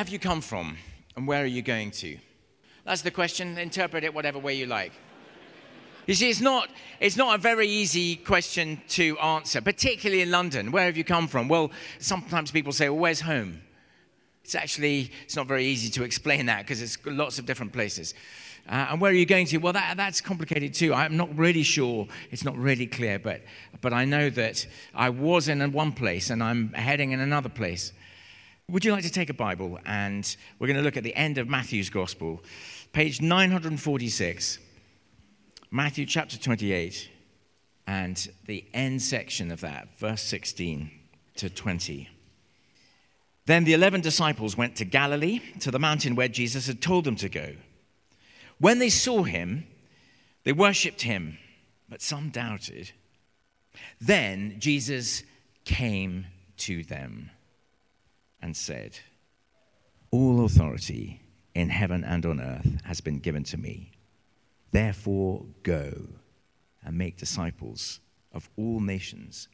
have you come from and where are you going to? That's the question. Interpret it whatever way you like. You see, it's not, it's not a very easy question to answer, particularly in London. Where have you come from? Well, sometimes people say, well, where's home? It's actually, it's not very easy to explain that because it's lots of different places. Uh, and where are you going to? Well, that, that's complicated too. I'm not really sure. It's not really clear, but, but I know that I was in one place and I'm heading in another place. Would you like to take a Bible? And we're going to look at the end of Matthew's Gospel, page 946, Matthew chapter 28, and the end section of that, verse 16 to 20. Then the eleven disciples went to Galilee, to the mountain where Jesus had told them to go. When they saw him, they worshipped him, but some doubted. Then Jesus came to them and said, All authority in heaven and on earth has been given to me. Therefore, go and make disciples of all nations,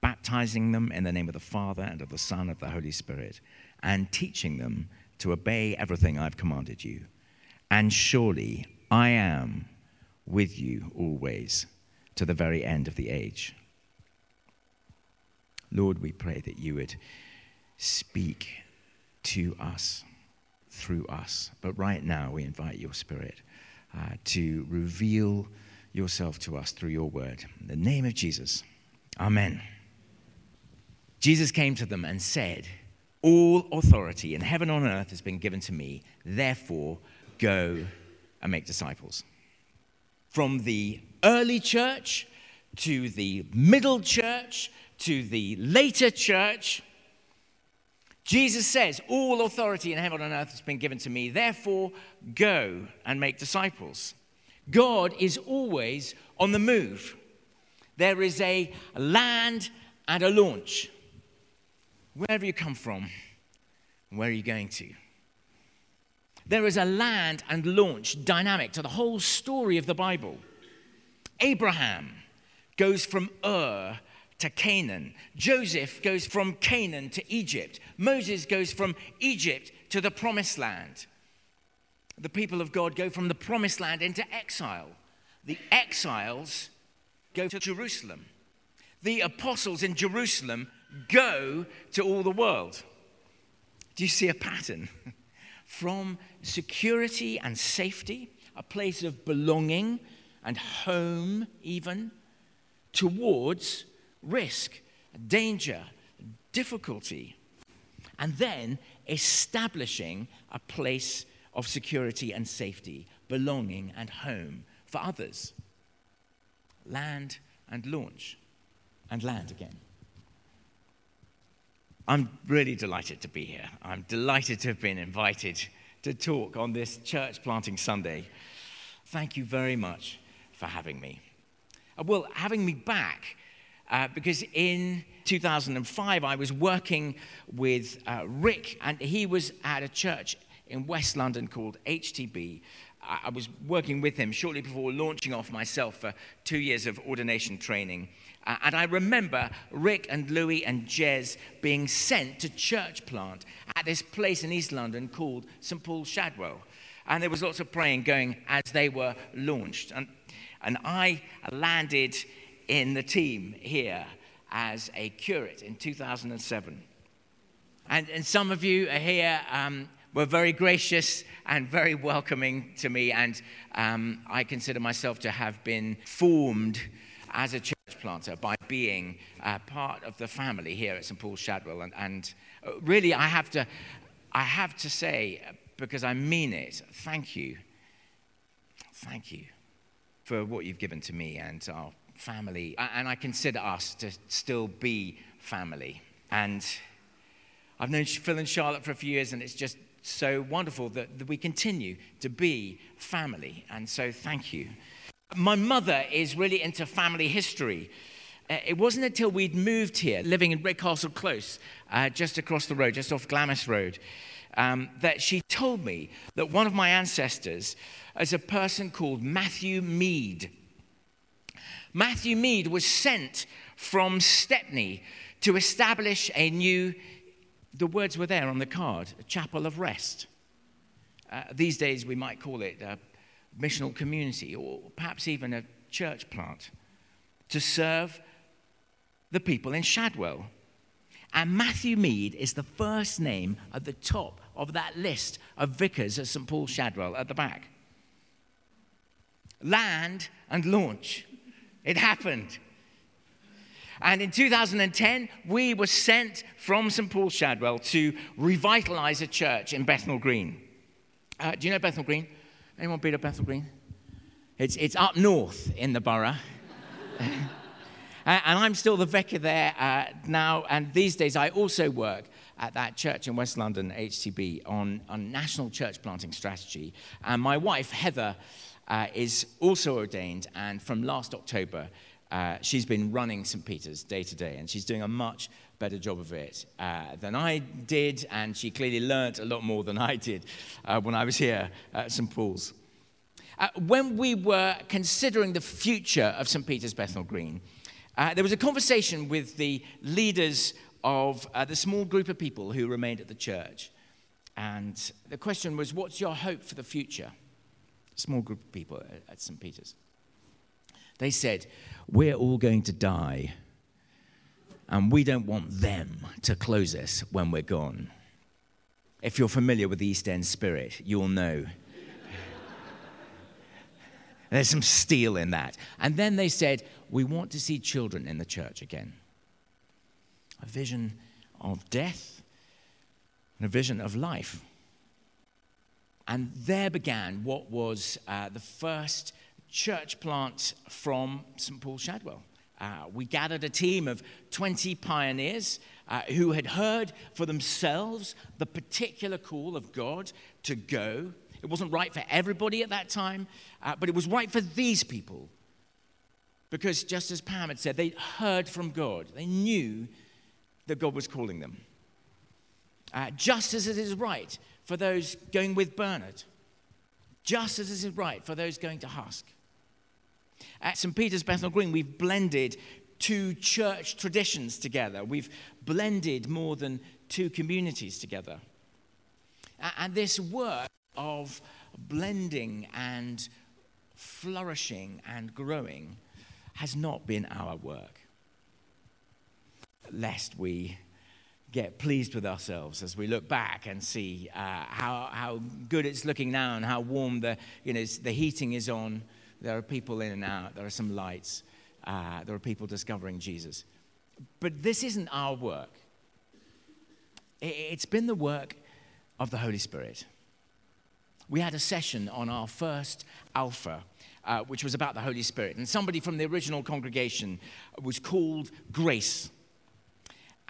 baptizing them in the name of the Father and of the Son and of the Holy Spirit, and teaching them to obey everything I've commanded you and surely I am with you always to the very end of the age. Lord, we pray that you would speak to us through us. But right now, we invite your Spirit uh, to reveal yourself to us through your word. In the name of Jesus, Amen. Jesus came to them and said, All authority in heaven and on earth has been given to me. Therefore, go and make disciples. From the early church to the middle church to the later church, Jesus says, All authority in heaven and earth has been given to me. Therefore, go and make disciples. God is always on the move. There is a land and a launch. Wherever you come from, where are you going to? There is a land and launch dynamic to the whole story of the Bible. Abraham goes from Ur to Canaan. Joseph goes from Canaan to Egypt. Moses goes from Egypt to the promised land. The people of God go from the promised land into exile. The exiles go to Jerusalem. The apostles in Jerusalem go to all the world. Do you see a pattern? from security and safety, a place of belonging and home, even, towards risk, danger, difficulty, and then establishing a place of security and safety, belonging and home for others. Land and launch, and land again. I'm really delighted to be here. I'm delighted to have been invited to talk on this church planting Sunday. Thank you very much for having me. Uh, well, having me back, uh, because in 2005 I was working with uh, Rick, and he was at a church in West London called HTB. I was working with him shortly before launching off myself for two years of ordination training. Uh, and I remember Rick and Louis and Jez being sent to church plant at this place in East London called St. Paul Shadwell. And there was lots of praying going as they were launched. And, and I landed in the team here as a curate in 2007. And, and some of you are here um, were very gracious and very welcoming to me. And um, I consider myself to have been formed as a church planter by being uh, part of the family here at St. Paul's Shadwell. And, and uh, really, I have, to, I have to say, because I mean it, thank you. Thank you for what you've given to me and our family. And I consider us to still be family. And I've known Phil and Charlotte for a few years, and it's just so wonderful that, that we continue to be family. And so, thank you. My mother is really into family history. Uh, it wasn't until we'd moved here, living in Redcastle Close, uh, just across the road, just off Glamis Road, um, that she told me that one of my ancestors is a person called Matthew Mead. Matthew Mead was sent from Stepney to establish a new the words were there on the card a chapel of rest. Uh, these days, we might call it a missional community or perhaps even a church plant to serve the people in Shadwell. And Matthew Mead is the first name at the top of that list of vicars at St. Paul Shadwell at the back. Land and launch. It happened. And in 2010, we were sent from St. Paul Shadwell to revitalize a church in Bethnal Green. Uh, do you know Bethnal Green? Anyone been to Bethnal Green? It's, it's up north in the borough. and I'm still the vicar there uh, now. And these days, I also work at that church in West London, HTB, on, on national church planting strategy. And my wife, Heather, uh, is also ordained. And from last October, uh, she's been running St. Peter's day to day, and she's doing a much better job of it uh, than I did, and she clearly learnt a lot more than I did uh, when I was here at St. Paul's. Uh, when we were considering the future of St. Peter's Bethnal Green, uh, there was a conversation with the leaders of the small group of people who remained at the church. And the question was, What's your hope for the future? Small group of people at, St. Peter's. They said, We're all going to die, and we don't want them to close us when we're gone. If you're familiar with the East End spirit, you'll know. There's some steel in that. And then they said, We want to see children in the church again. A vision of death and a vision of life. And there began what was uh, the first church plant from St. Paul Shadwell. Uh, we gathered a team of 20 pioneers uh, who had heard for themselves the particular call of God to go. It wasn't right for everybody at that time, uh, but it was right for these people. Because just as Pam had said, they heard from God, they knew that God was calling them. Uh, just as it is right for those going with Bernard, just as is right for those going to Husk. At St. Peter's Bethnal Green, we've blended two church traditions together. We've blended more than two communities together. And this work of blending and flourishing and growing has not been our work. Lest we get pleased with ourselves as we look back and see uh, how, how good it's looking now and how warm the, you know, the heating is on there are people in and out. There are some lights. Uh, there are people discovering Jesus. But this isn't our work. It's been the work of the Holy Spirit. We had a session on our first Alpha, uh, which was about the Holy Spirit. And somebody from the original congregation was called Grace.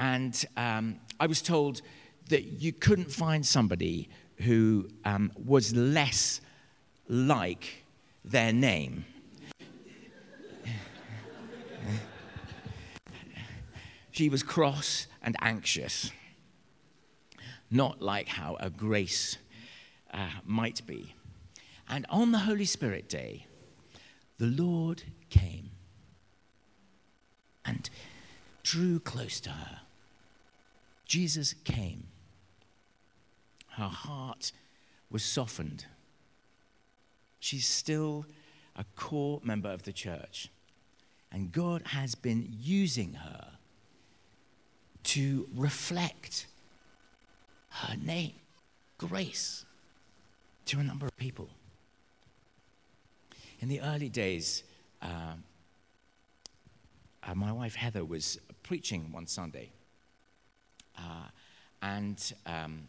And um, I was told that you couldn't find somebody who um, was less like their name. she was cross and anxious, not like how a grace uh, might be. And on the Holy Spirit day, the Lord came and drew close to her. Jesus came. Her heart was softened she's still a core member of the church. And God has been using her to reflect her name, grace, to a number of people. In the early days, uh, uh, my wife Heather was preaching one Sunday. Uh, and um,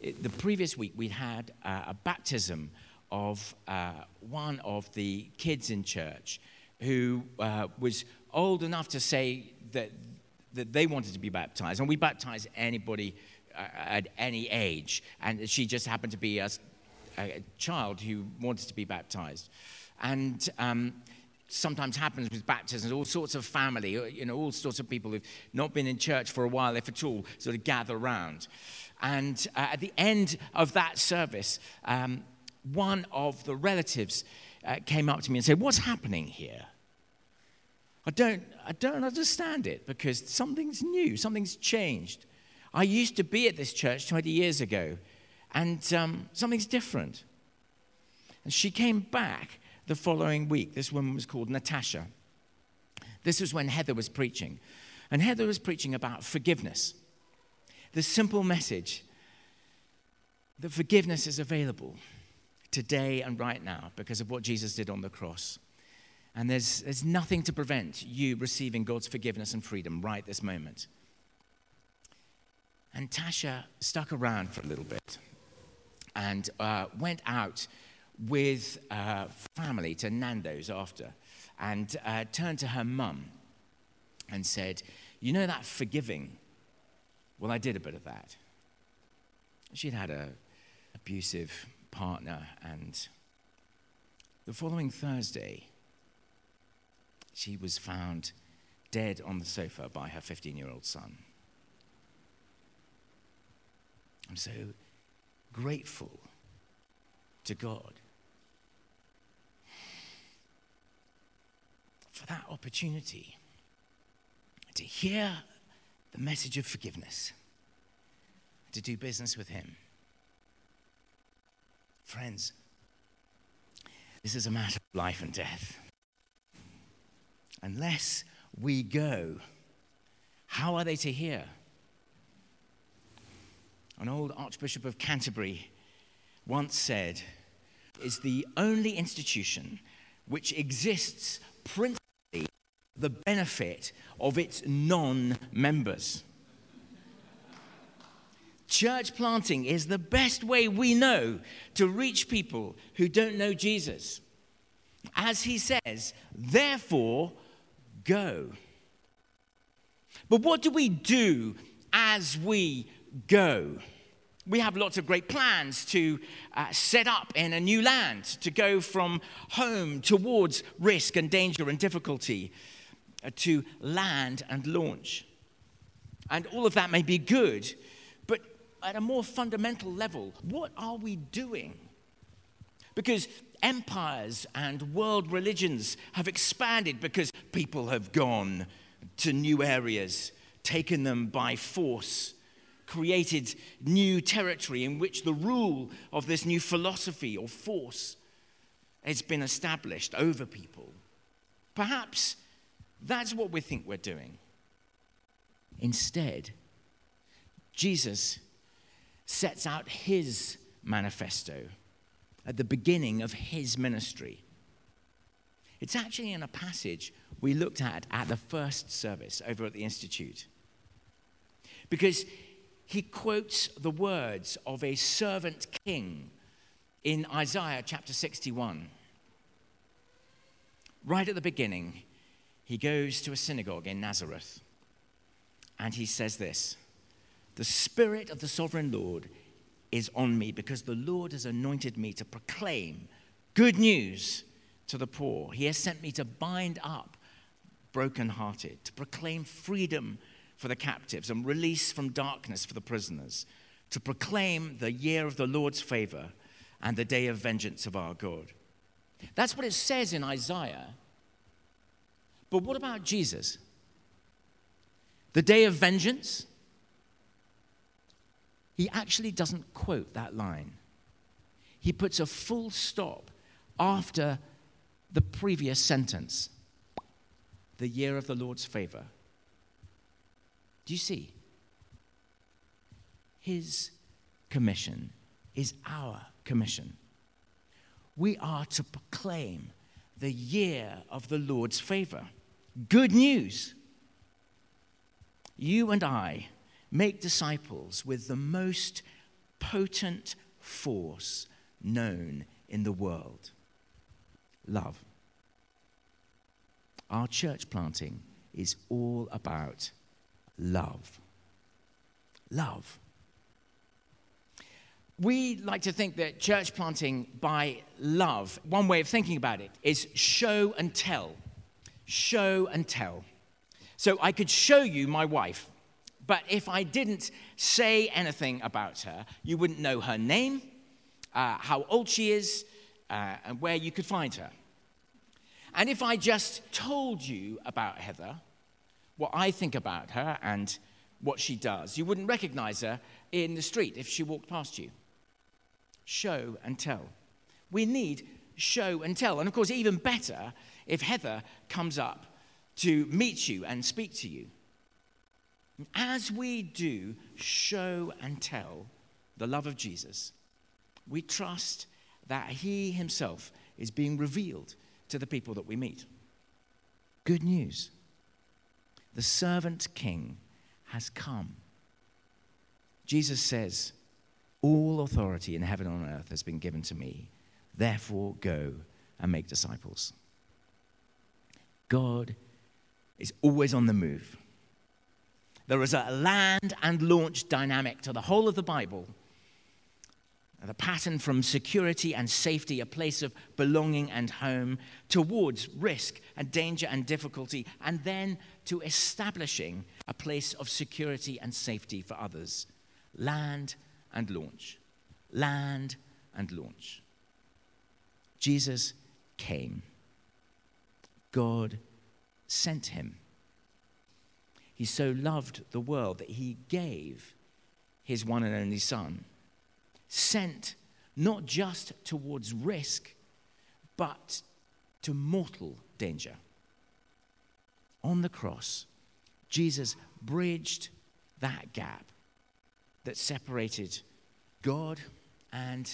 it, the previous week, we'd had a baptism of uh, one of the kids in church who uh, was old enough to say that, that they wanted to be baptized. And we baptize anybody at any age. And she just happened to be a, a child who wanted to be baptized. And um, sometimes happens with baptisms, all sorts of family, you know, all sorts of people who've not been in church for a while, if at all, sort of gather around. And uh, at the end of that service, um, one of the relatives uh, came up to me and said, What's happening here? I don't, I don't understand it because something's new, something's changed. I used to be at this church 20 years ago, and um, something's different. And she came back the following week. This woman was called Natasha. This was when Heather was preaching. And Heather was preaching about forgiveness. The simple message that forgiveness is available today and right now because of what Jesus did on the cross. And there's, there's nothing to prevent you receiving God's forgiveness and freedom right this moment. And Tasha stuck around for a little bit and uh, went out with uh, family to Nando's after and uh, turned to her mum and said, You know that forgiving? Well, I did a bit of that. She'd had an abusive partner, and the following Thursday, she was found dead on the sofa by her 15 year old son. I'm so grateful to God for that opportunity to hear the message of forgiveness, to do business with Him. Friends, this is a matter of life and death. Unless we go, how are they to hear? An old Archbishop of Canterbury once said, is the only institution which exists principally the benefit of its non members. Church planting is the best way we know to reach people who don't know Jesus. As he says, therefore, go. But what do we do as we go? We have lots of great plans to uh, set up in a new land, to go from home towards risk and danger and difficulty, Uh, to land and launch. And all of that may be good, but at a more fundamental level, what are we doing? Because empires and world religions have expanded because people have gone to new areas, taken them by force created new territory in which the rule of this new philosophy or force has been established over people. Perhaps that's what we think we're doing. Instead, Jesus sets out his manifesto at the beginning of his ministry. It's actually in a passage we looked at at the first service over at the Institute. Because he quotes the words of a servant king in Isaiah chapter 61. Right at the beginning, he goes to a synagogue in Nazareth and he says this The Spirit of the sovereign Lord is on me because the Lord has anointed me to proclaim good news to the poor. He has sent me to bind up brokenhearted, to proclaim freedom for the captives and release from darkness for the prisoners, to proclaim the year of the Lord's favor and the day of vengeance of our God. That's what it says in Isaiah. But what about Jesus? The day of vengeance? He actually doesn't quote that line. He puts a full stop after the previous sentence the year of the Lord's favor do you see? His commission is our commission. We are to proclaim the year of the Lord's favor. Good news. You and I make disciples with the most potent force known in the world love. Our church planting is all about love. Love. We like to think that church planting by love, one way of thinking about it is show and tell. Show and tell. So I could show you my wife, but if I didn't say anything about her, you wouldn't know her name, uh, how old she is, uh, and where you could find her. And if I just told you about Heather, what I think about her and what she does. You wouldn't recognize her in the street if she walked past you. Show and tell. We need show and tell. And of course, even better if Heather comes up to meet you and speak to you. As we do show and tell the love of Jesus, we trust that He Himself is being revealed to the people that we meet. Good news the servant king has come. Jesus says, All authority in heaven and on earth has been given to me. Therefore, go and make disciples. God is always on the move. There is a land and launch dynamic to the whole of the Bible. The pattern from security and safety, a place of belonging and home, towards risk and danger and difficulty, and then to establishing a place of security and safety for others. Land and launch. Land and launch. Jesus came. God sent him. He so loved the world that he gave his one and only Son, sent not just towards risk, but to mortal danger. On the cross, Jesus bridged that gap that separated God and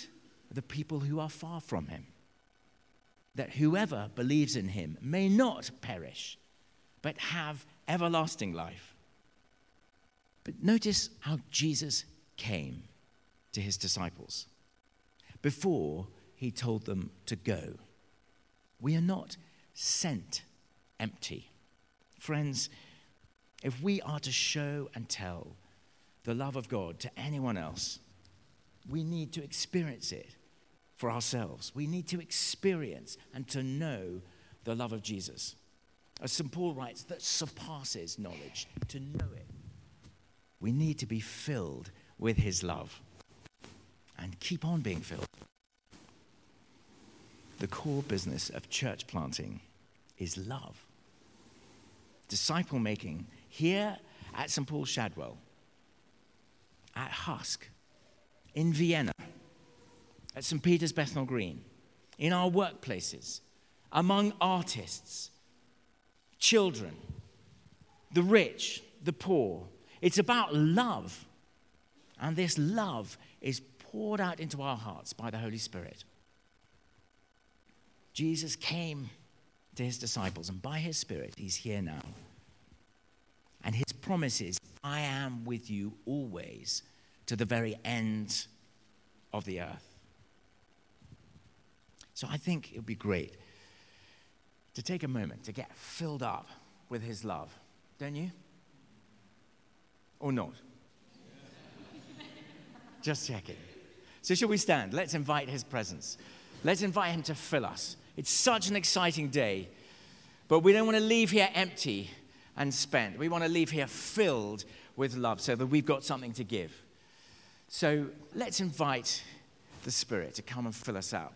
the people who are far from him. That whoever believes in him may not perish, but have everlasting life. But notice how Jesus came to his disciples before he told them to go. We are not sent empty. Friends, if we are to show and tell the love of God to anyone else, we need to experience it for ourselves. We need to experience and to know the love of Jesus as St. Paul writes, that surpasses knowledge, to know it. We need to be filled with his love and keep on being filled. The core business of church planting is love. Disciple making here at St. Paul Shadwell, at Husk, in Vienna, at St. Peter's Bethnal Green, in our workplaces, among artists, children, the rich, the poor. It's about love. And this love is poured out into our hearts by the Holy Spirit. Jesus came to his disciples, and by his Spirit, he's here now. And his promise is, I am with you always to the very end of the earth. So I think it would be great to take a moment to get filled up with His love, don't you? Or not? Just checking. So, shall we stand? Let's invite His presence. Let's invite Him to fill us. It's such an exciting day, but we don't want to leave here empty and spent. We want to leave here filled with love so that we've got something to give. So, let's invite the Spirit to come and fill us out.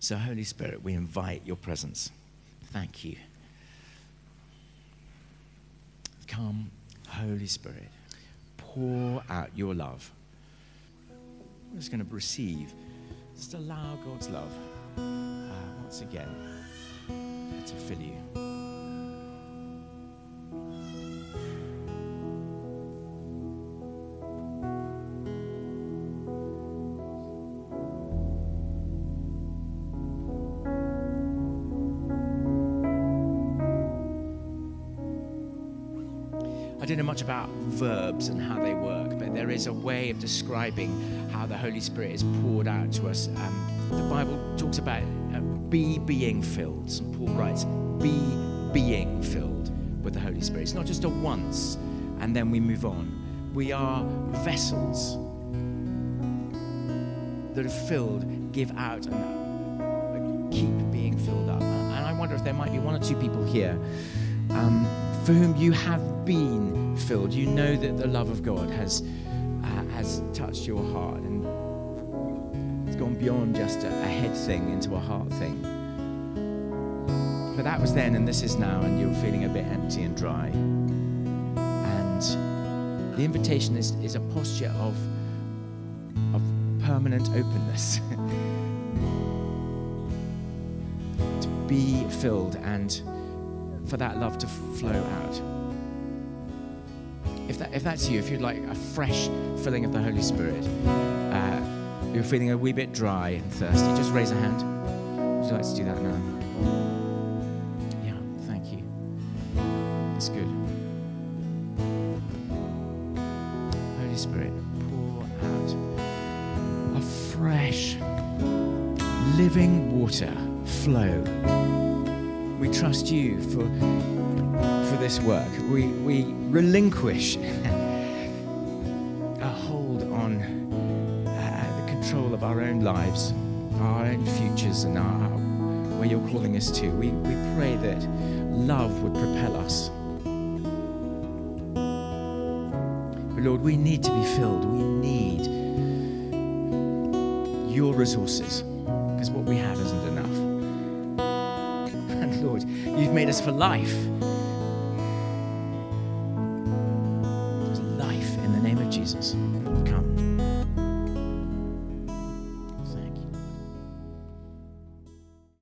So, Holy Spirit, we invite your presence. Thank you. Come, Holy Spirit, pour out your love. We're just going to receive, just allow God's love uh, once again to fill you. Much about verbs and how they work, but there is a way of describing how the Holy Spirit is poured out to us. Um, the Bible talks about uh, be being filled. St. Paul writes, be being filled with the Holy Spirit. It's not just a once and then we move on. We are vessels that are filled, give out, and keep being filled up. And I wonder if there might be one or two people here um, for whom you have been filled, you know that the love of God has, uh, has touched your heart and it's gone beyond just a, a head thing into a heart thing. But that was then and this is now, and you're feeling a bit empty and dry. And the invitation is, is a posture of, of permanent openness to be filled and for that love to flow out. If, that, if that's you, if you'd like a fresh filling of the Holy Spirit, uh, you're feeling a wee bit dry and thirsty, just raise a hand. Would you like to do that now? Yeah, thank you. That's good. Holy Spirit, pour out a fresh, living water flow. We trust you for this work. We, we relinquish a hold on uh, the control of our own lives, our own futures, and our, where you're calling us to. We, we pray that love would propel us. But Lord, we need to be filled. We need your resources because what we have isn't enough. And Lord, you've made us for life.